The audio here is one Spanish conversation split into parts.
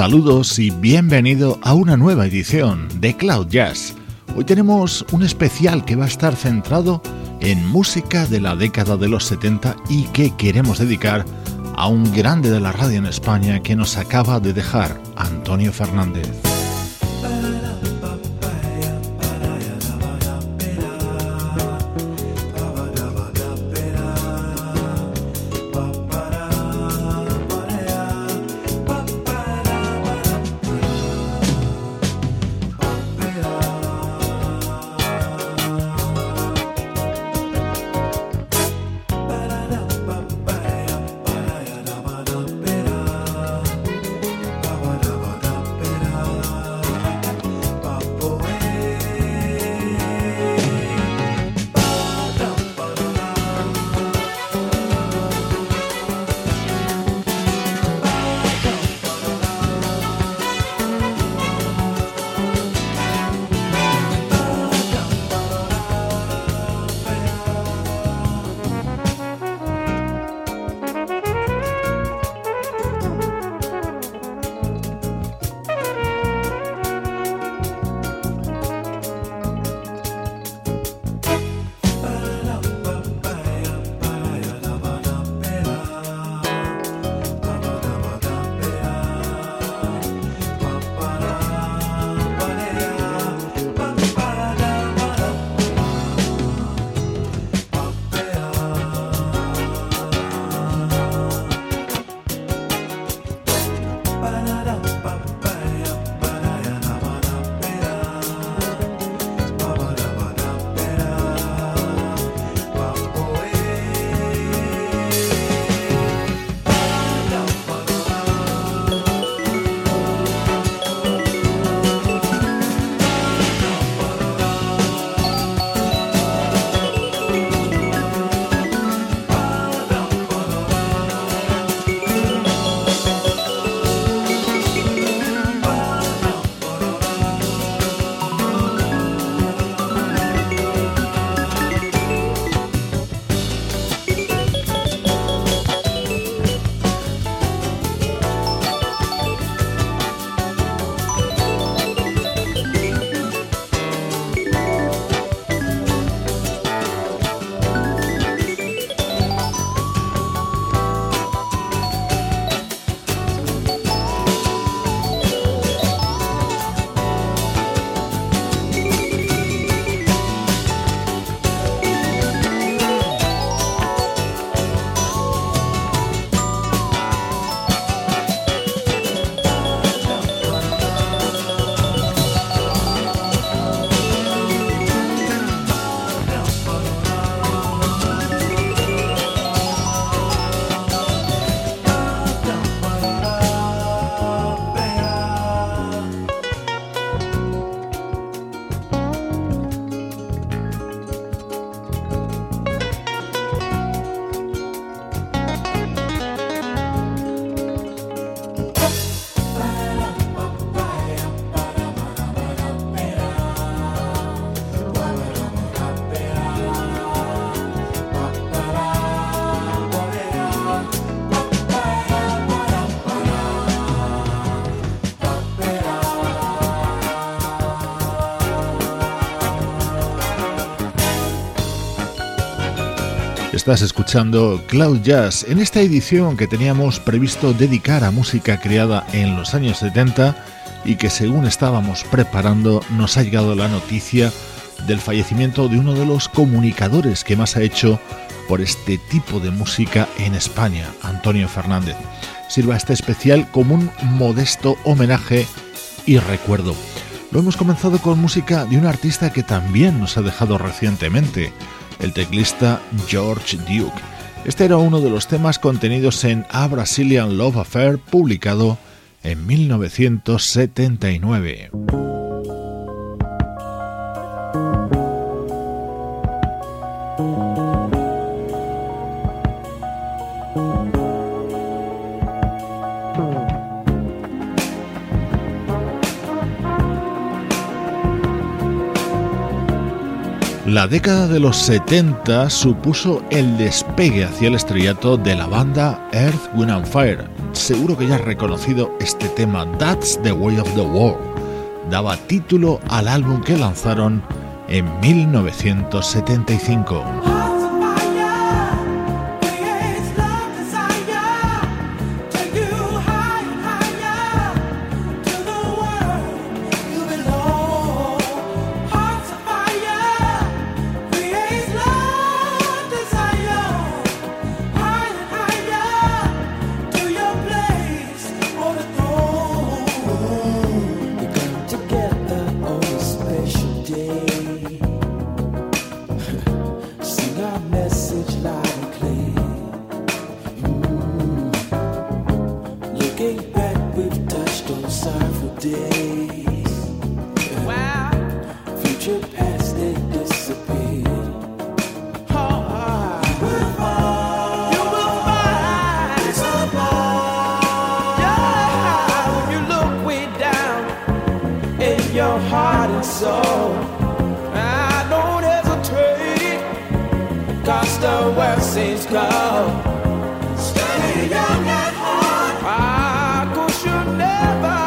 Saludos y bienvenido a una nueva edición de Cloud Jazz. Hoy tenemos un especial que va a estar centrado en música de la década de los 70 y que queremos dedicar a un grande de la radio en España que nos acaba de dejar, Antonio Fernández. Estás escuchando Cloud Jazz en esta edición que teníamos previsto dedicar a música creada en los años 70 y que según estábamos preparando nos ha llegado la noticia del fallecimiento de uno de los comunicadores que más ha hecho por este tipo de música en España, Antonio Fernández. Sirva este especial como un modesto homenaje y recuerdo. Lo hemos comenzado con música de un artista que también nos ha dejado recientemente el teclista George Duke. Este era uno de los temas contenidos en A Brazilian Love Affair publicado en 1979. La década de los 70 supuso el despegue hacia el estrellato de la banda Earth, Wind and Fire. Seguro que ya has reconocido este tema That's the Way of the World. Daba título al álbum que lanzaron en 1975. never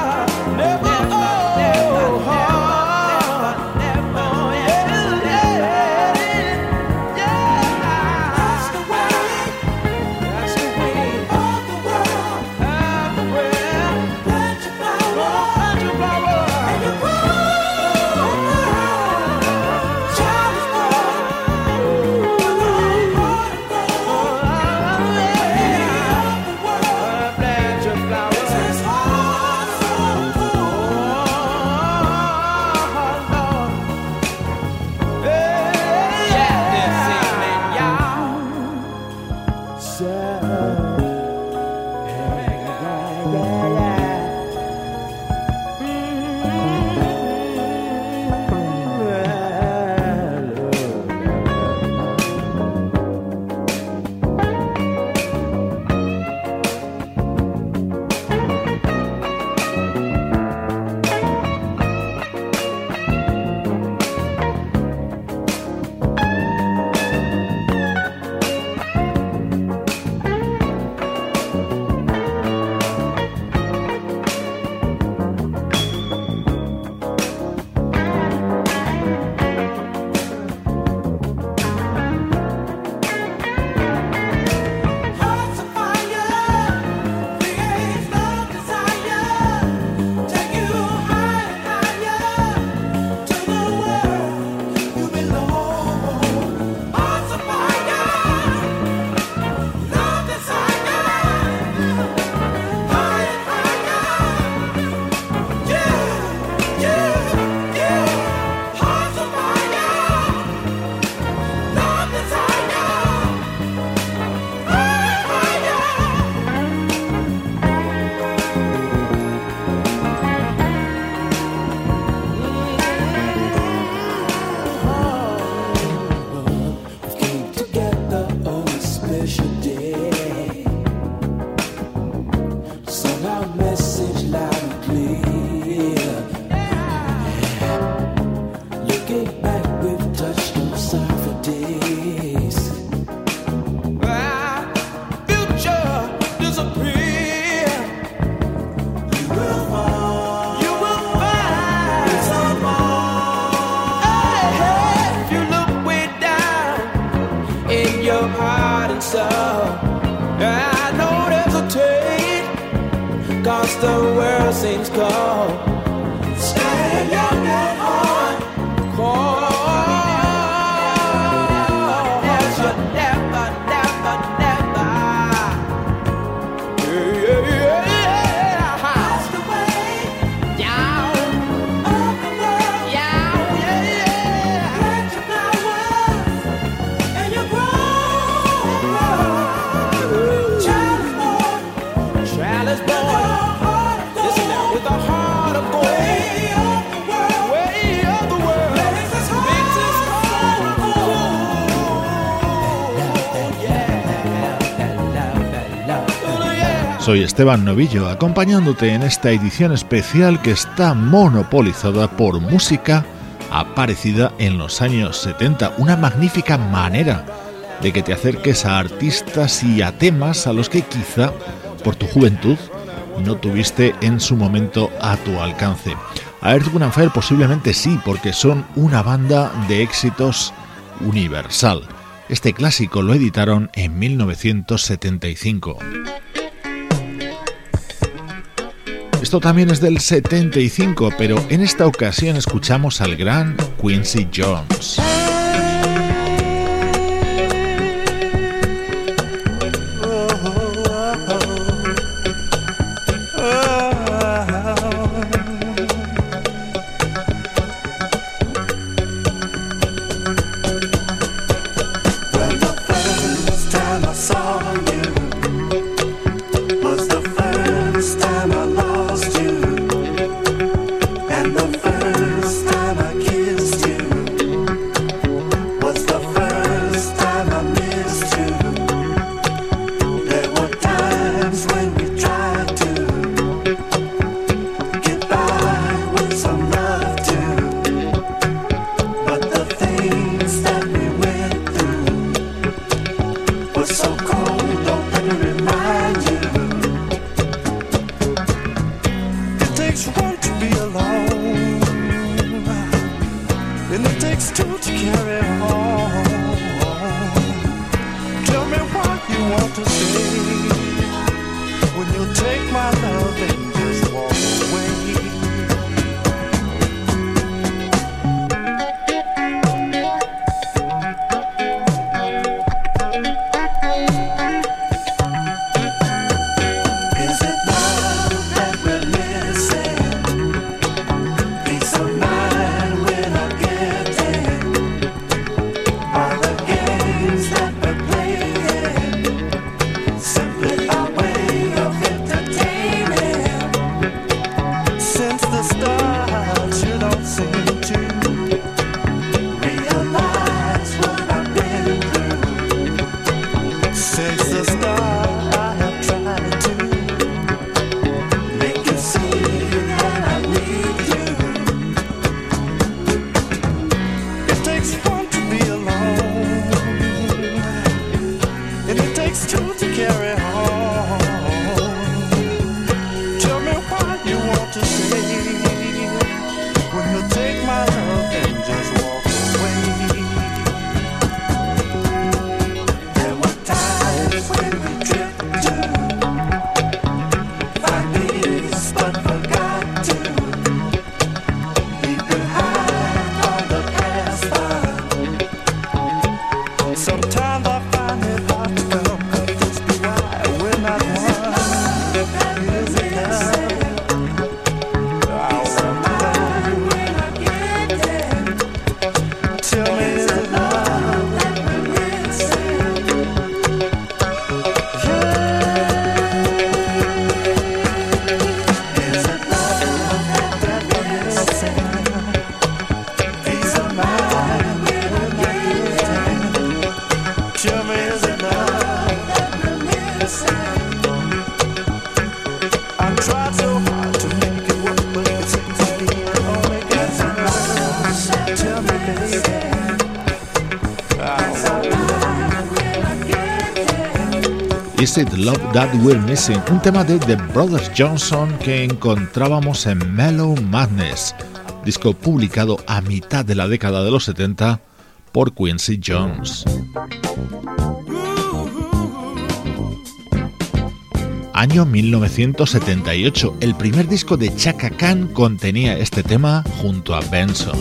Esteban Novillo, acompañándote en esta edición especial que está monopolizada por música aparecida en los años 70, una magnífica manera de que te acerques a artistas y a temas a los que quizá por tu juventud no tuviste en su momento a tu alcance. A Earth, Fire posiblemente sí, porque son una banda de éxitos universal. Este clásico lo editaron en 1975. Esto también es del 75, pero en esta ocasión escuchamos al gran Quincy Jones. Love That We're Missing, un tema de The Brothers Johnson que encontrábamos en Mellow Madness, disco publicado a mitad de la década de los 70 por Quincy Jones. año 1978. El primer disco de Chaka Khan contenía este tema junto a Benson.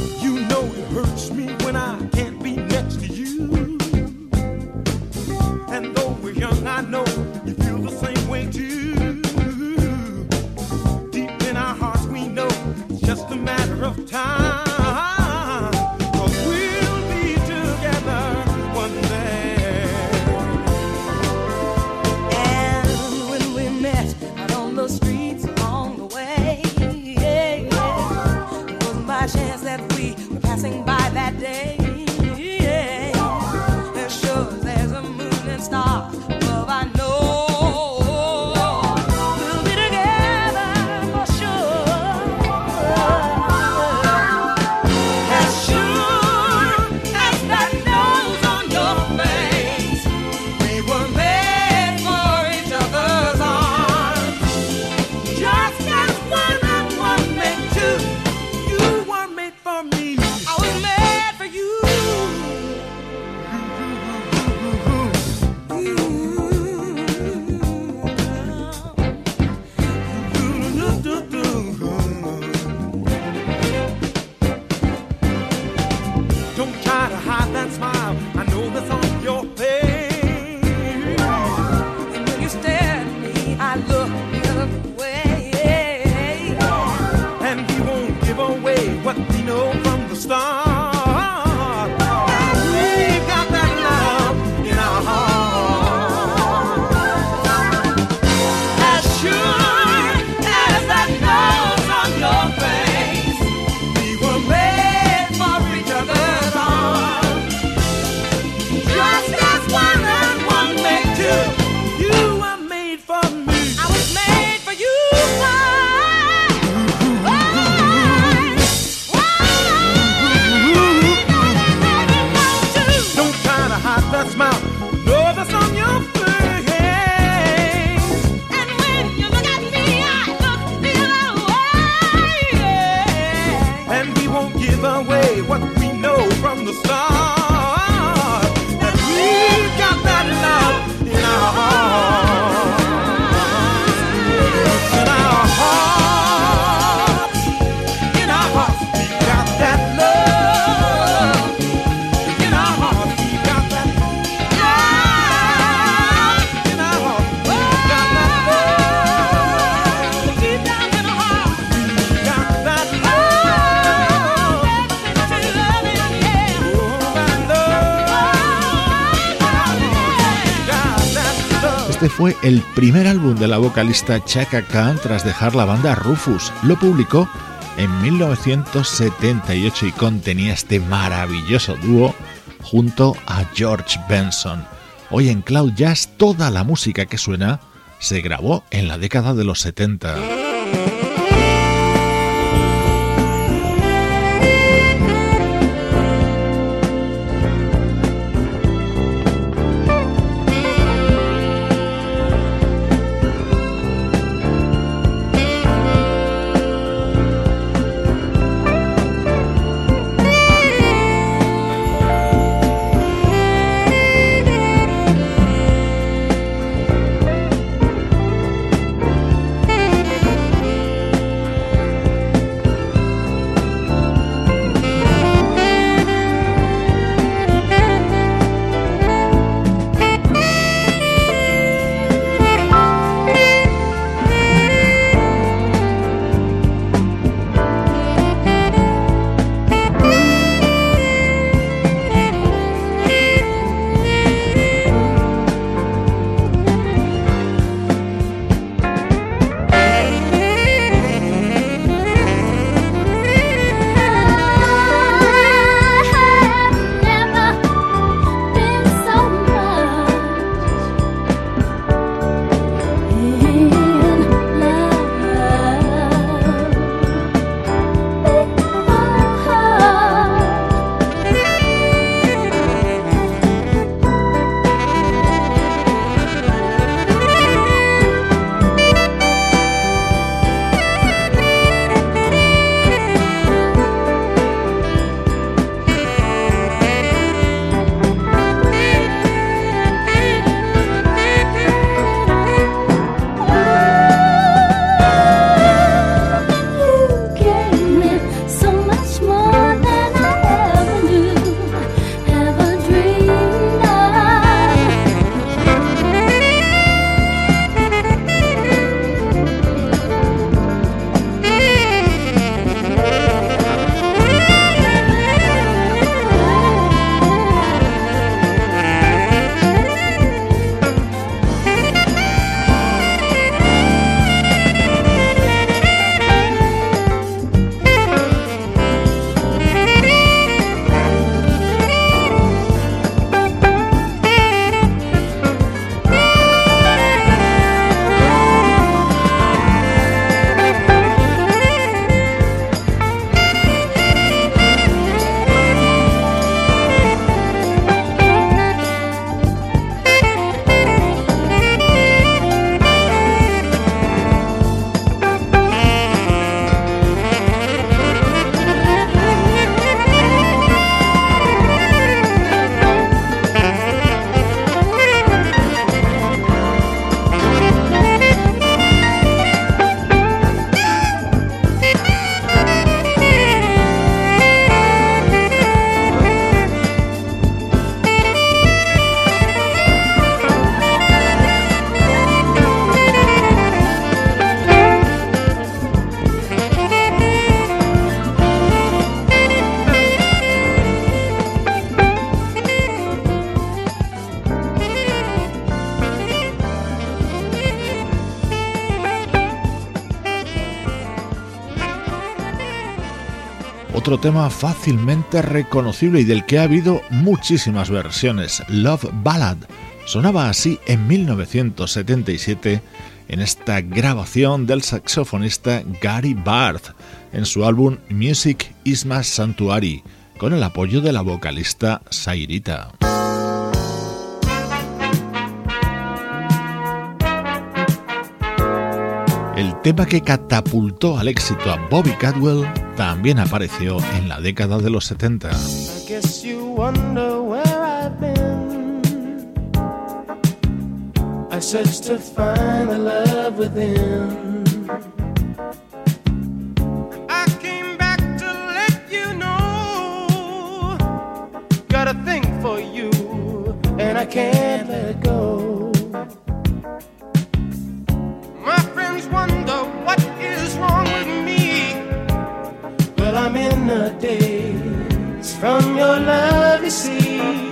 Fue el primer álbum de la vocalista Chaka Khan tras dejar la banda Rufus. Lo publicó en 1978 y contenía este maravilloso dúo junto a George Benson. Hoy en Cloud Jazz toda la música que suena se grabó en la década de los 70. Otro tema fácilmente reconocible y del que ha habido muchísimas versiones, Love Ballad. Sonaba así en 1977 en esta grabación del saxofonista Gary Barth en su álbum Music is My Sanctuary, con el apoyo de la vocalista Sairita. El tema que catapultó al éxito a Bobby Cadwell también apareció en la década de los 70. I'm in a daze from your love, you see.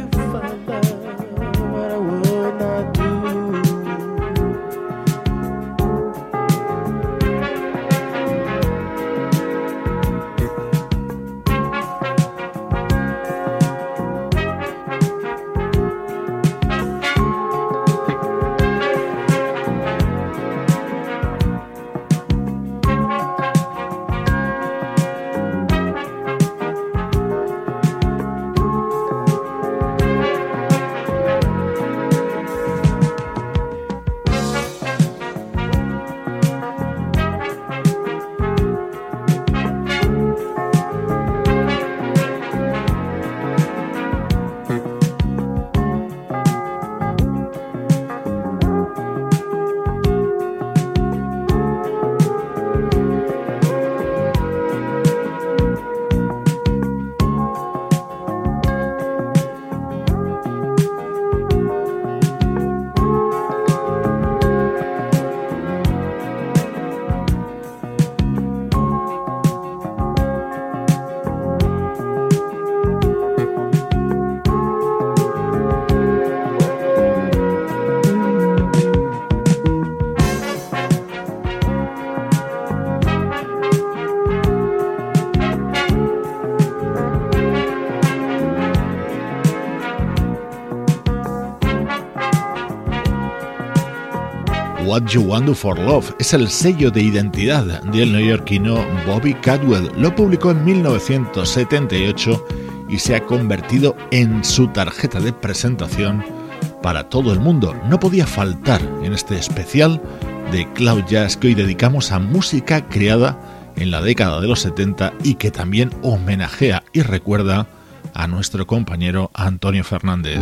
You Want for Love es el sello de identidad del neoyorquino Bobby Cadwell. Lo publicó en 1978 y se ha convertido en su tarjeta de presentación para todo el mundo. No podía faltar en este especial de Cloud Jazz que hoy dedicamos a música creada en la década de los 70 y que también homenajea y recuerda a nuestro compañero Antonio Fernández.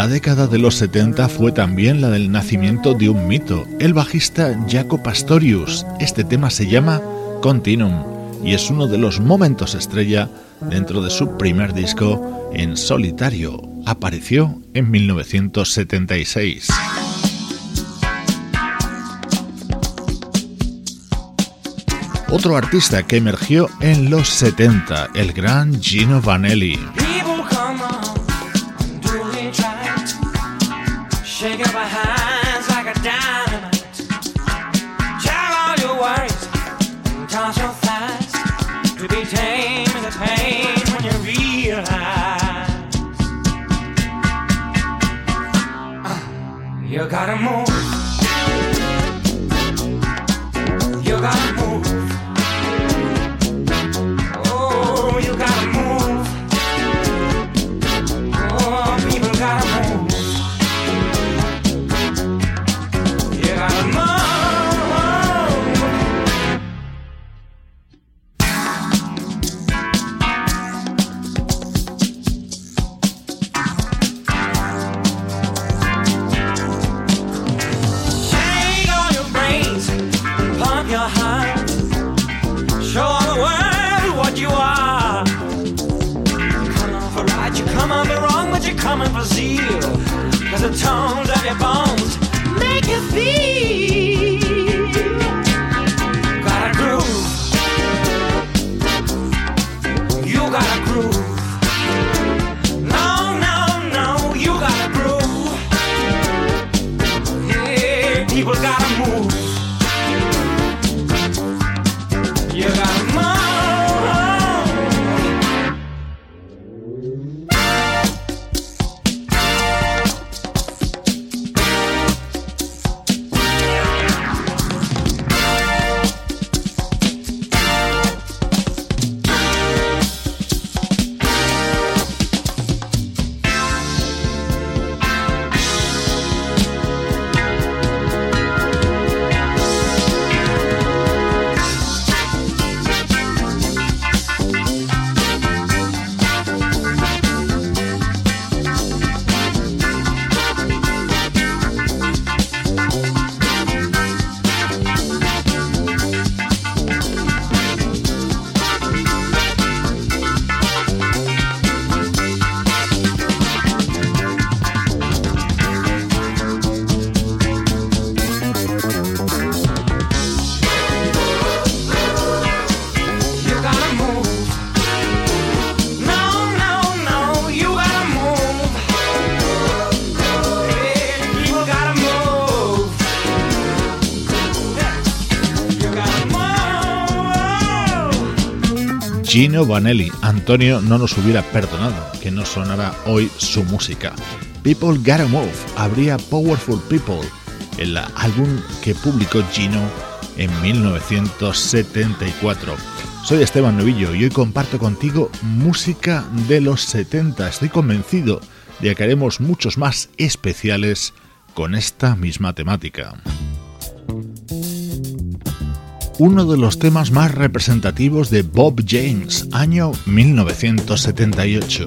La década de los 70 fue también la del nacimiento de un mito, el bajista Jaco Pastorius. Este tema se llama Continuum y es uno de los momentos estrella dentro de su primer disco en solitario. Apareció en 1976. Otro artista que emergió en los 70, el gran Gino Vanelli. Gotta Yeah. Gino Vanelli. Antonio no nos hubiera perdonado que no sonara hoy su música. People Gotta Move habría Powerful People, el álbum que publicó Gino en 1974. Soy Esteban Novillo y hoy comparto contigo música de los 70. Estoy convencido de que haremos muchos más especiales con esta misma temática uno de los temas más representativos de Bob James, año 1978.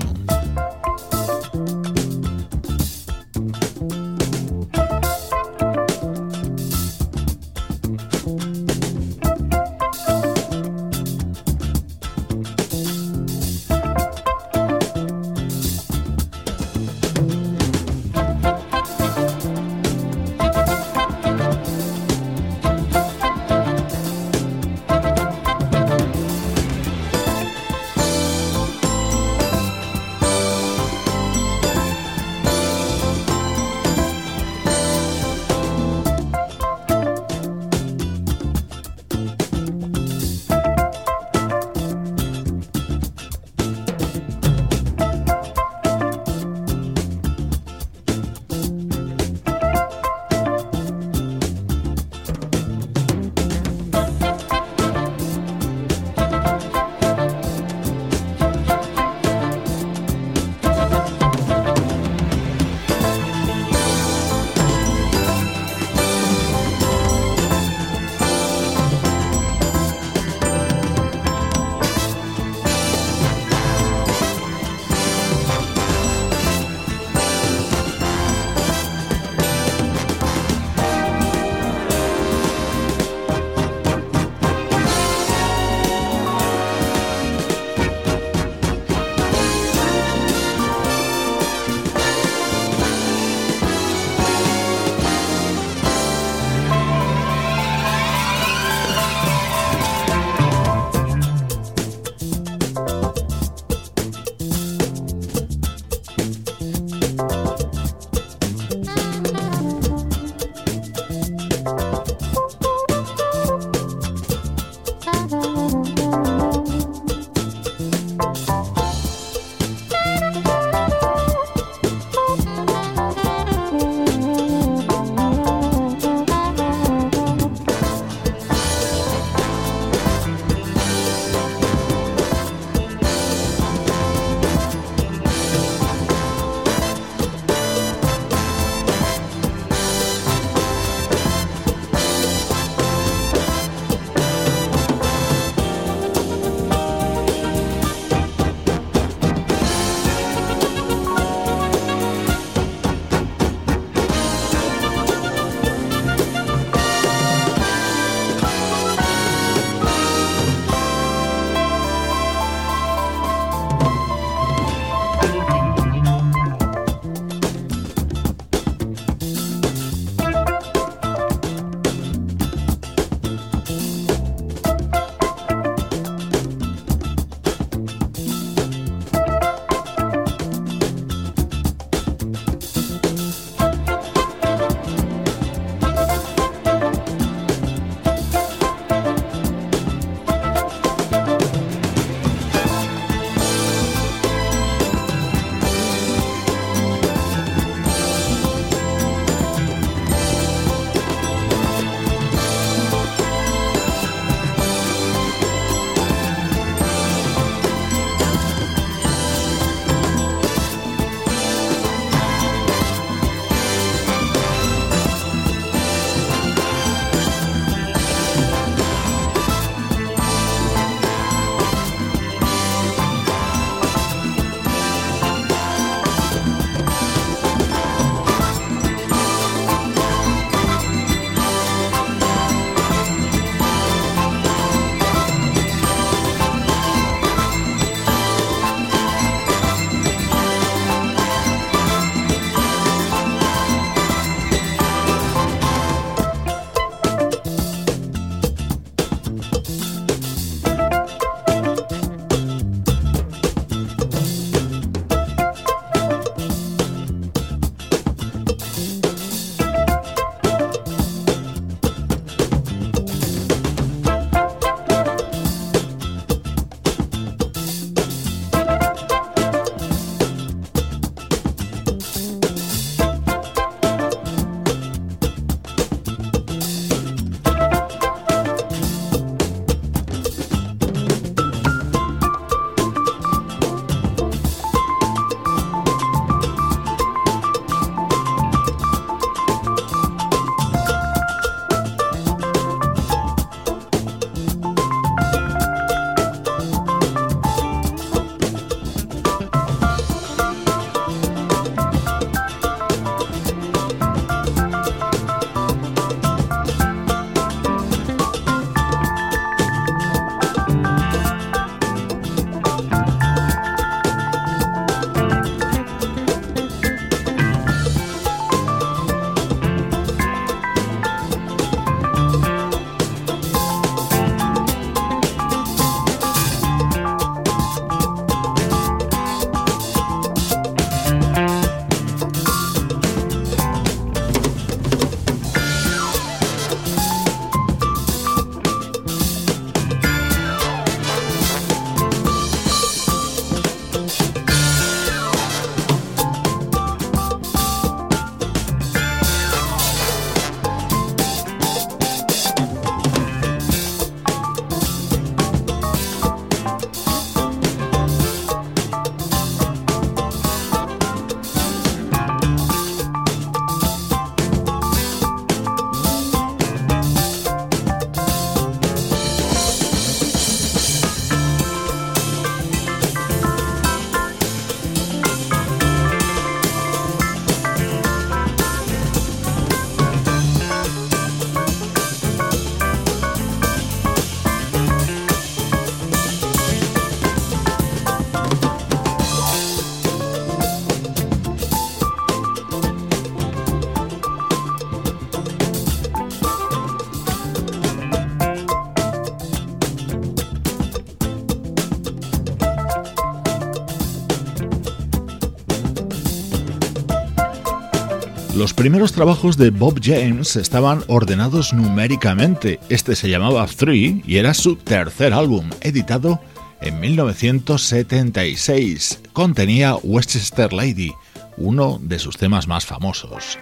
Primeros trabajos de Bob James estaban ordenados numéricamente. Este se llamaba Three y era su tercer álbum, editado en 1976. Contenía Westchester Lady, uno de sus temas más famosos.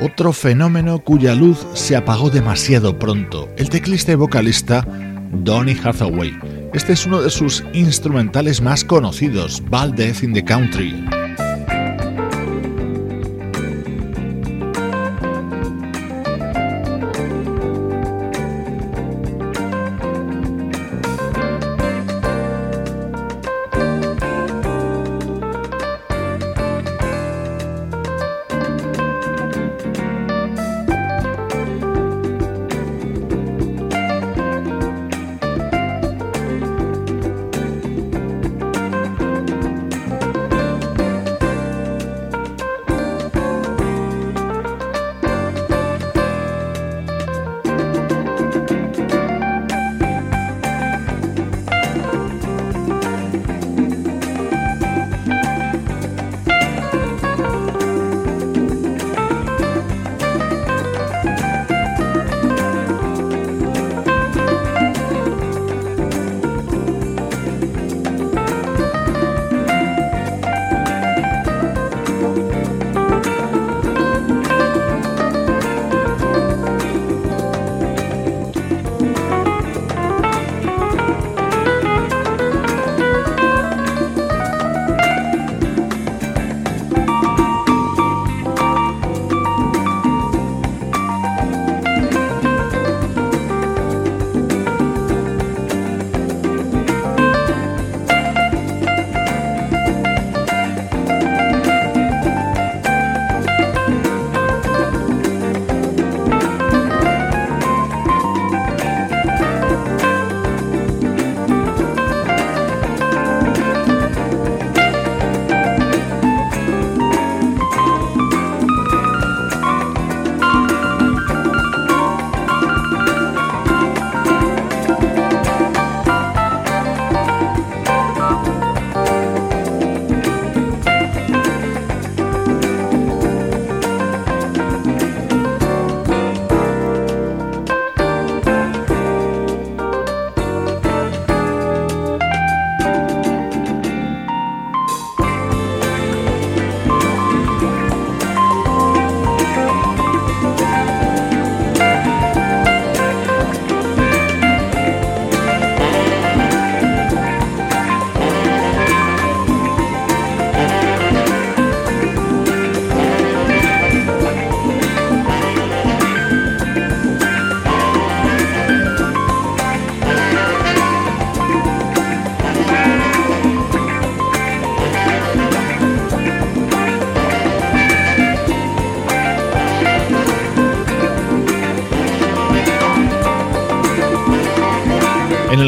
Otro fenómeno cuya luz se apagó demasiado pronto, el teclista y vocalista Donny Hathaway. Este es uno de sus instrumentales más conocidos, Death in the Country.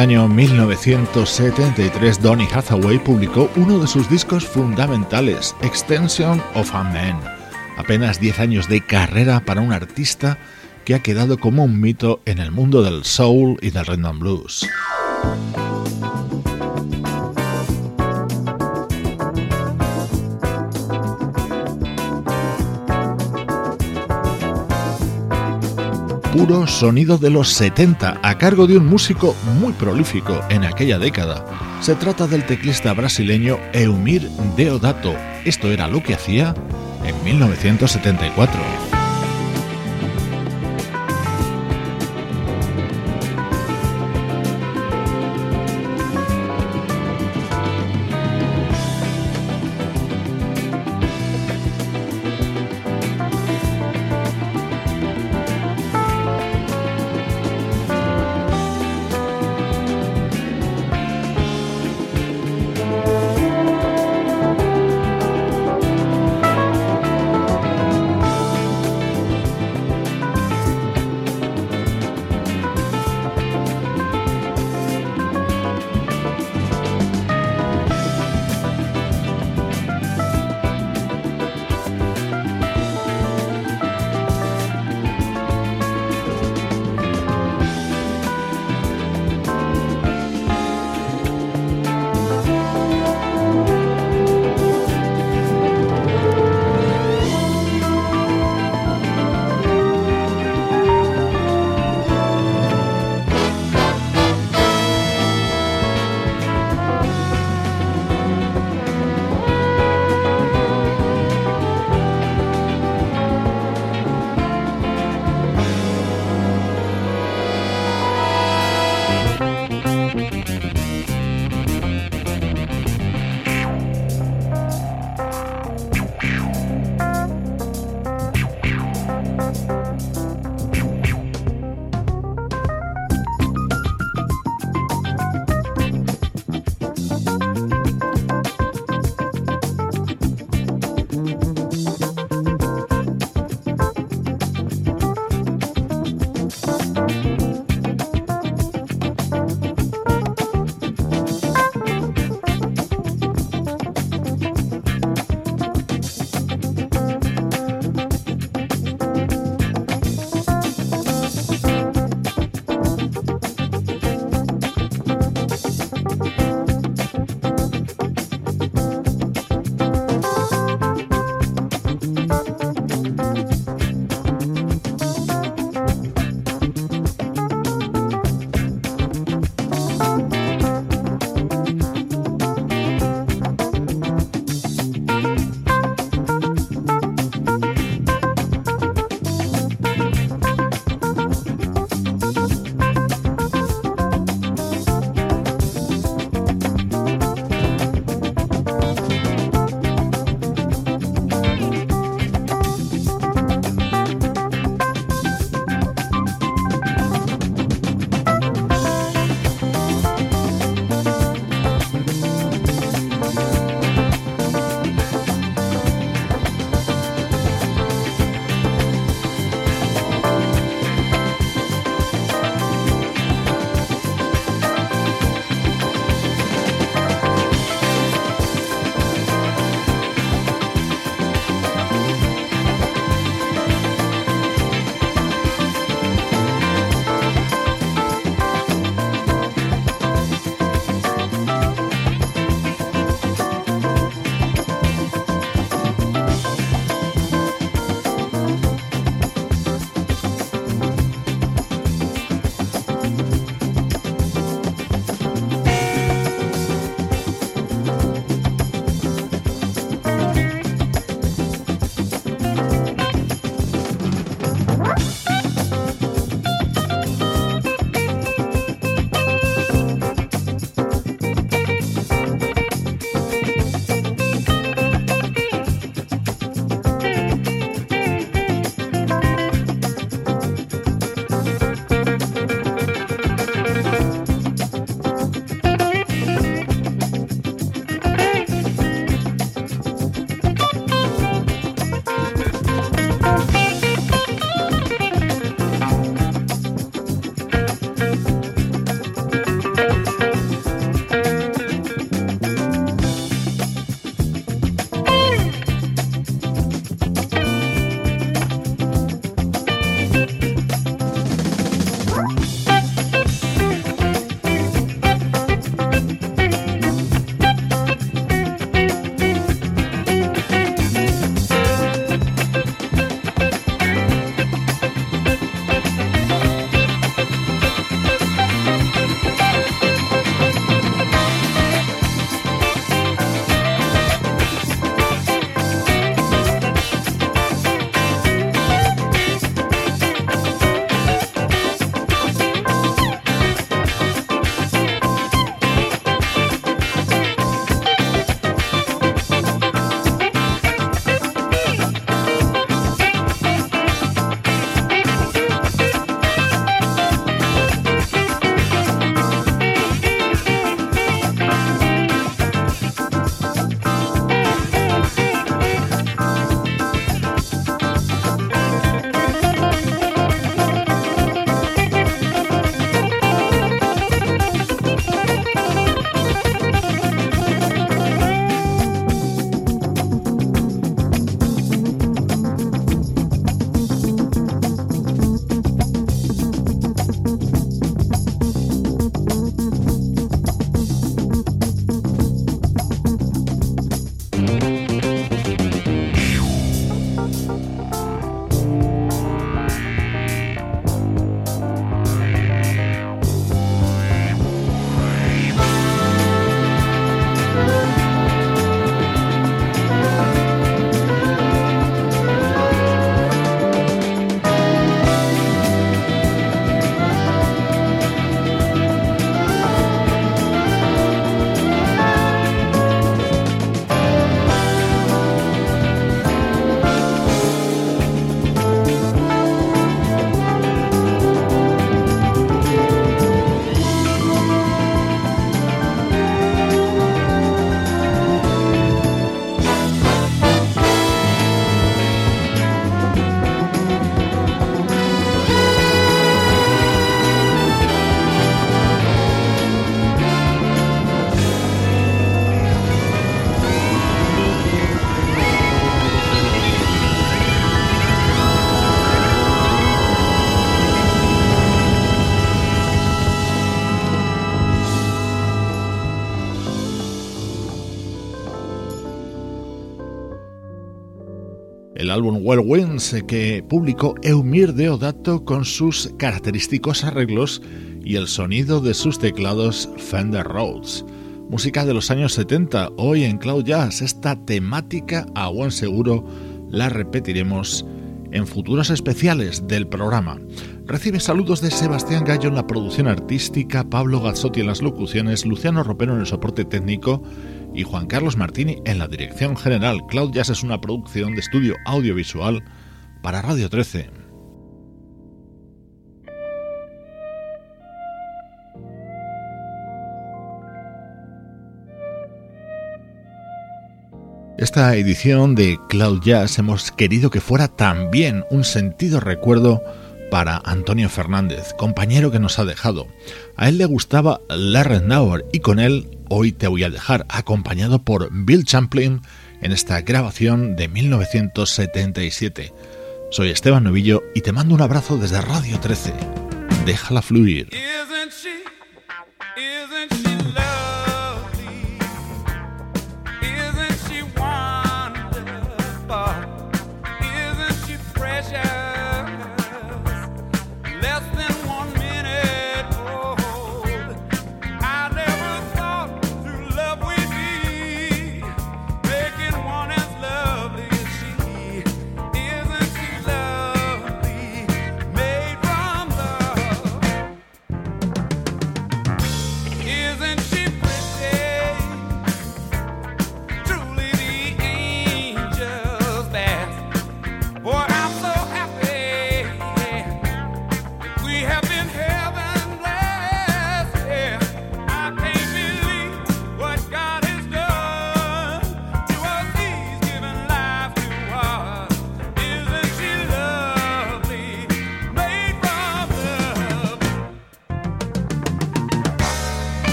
Año 1973, Donny Hathaway publicó uno de sus discos fundamentales, Extension of a Man. Apenas 10 años de carrera para un artista que ha quedado como un mito en el mundo del soul y del rhythm blues. Puro sonido de los 70 a cargo de un músico muy prolífico en aquella década. Se trata del teclista brasileño Eumir Deodato. Esto era lo que hacía en 1974. Álbum Well Winds que publicó Eumir Deodato con sus característicos arreglos y el sonido de sus teclados Fender Rhodes. Música de los años 70, hoy en Cloud Jazz, esta temática a buen seguro la repetiremos en futuros especiales del programa. Recibe saludos de Sebastián Gallo en la producción artística, Pablo Gazzotti en las locuciones, Luciano Ropero en el soporte técnico y Juan Carlos Martini en la dirección general. Cloud Jazz es una producción de estudio audiovisual para Radio 13. Esta edición de Cloud Jazz hemos querido que fuera también un sentido recuerdo para Antonio Fernández, compañero que nos ha dejado. A él le gustaba Larry Nauer y con él hoy te voy a dejar acompañado por Bill Champlin en esta grabación de 1977. Soy Esteban Novillo y te mando un abrazo desde Radio 13. Déjala fluir.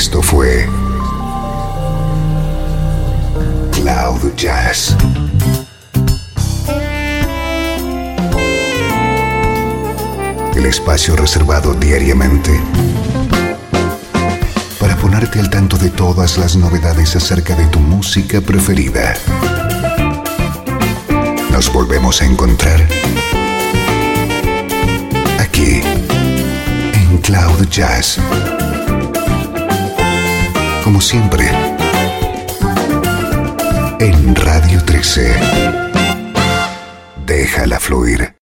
Esto fue Cloud Jazz. El espacio reservado diariamente para ponerte al tanto de todas las novedades acerca de tu música preferida. Nos volvemos a encontrar aquí en Cloud Jazz. Como siempre, en Radio 13. Déjala fluir.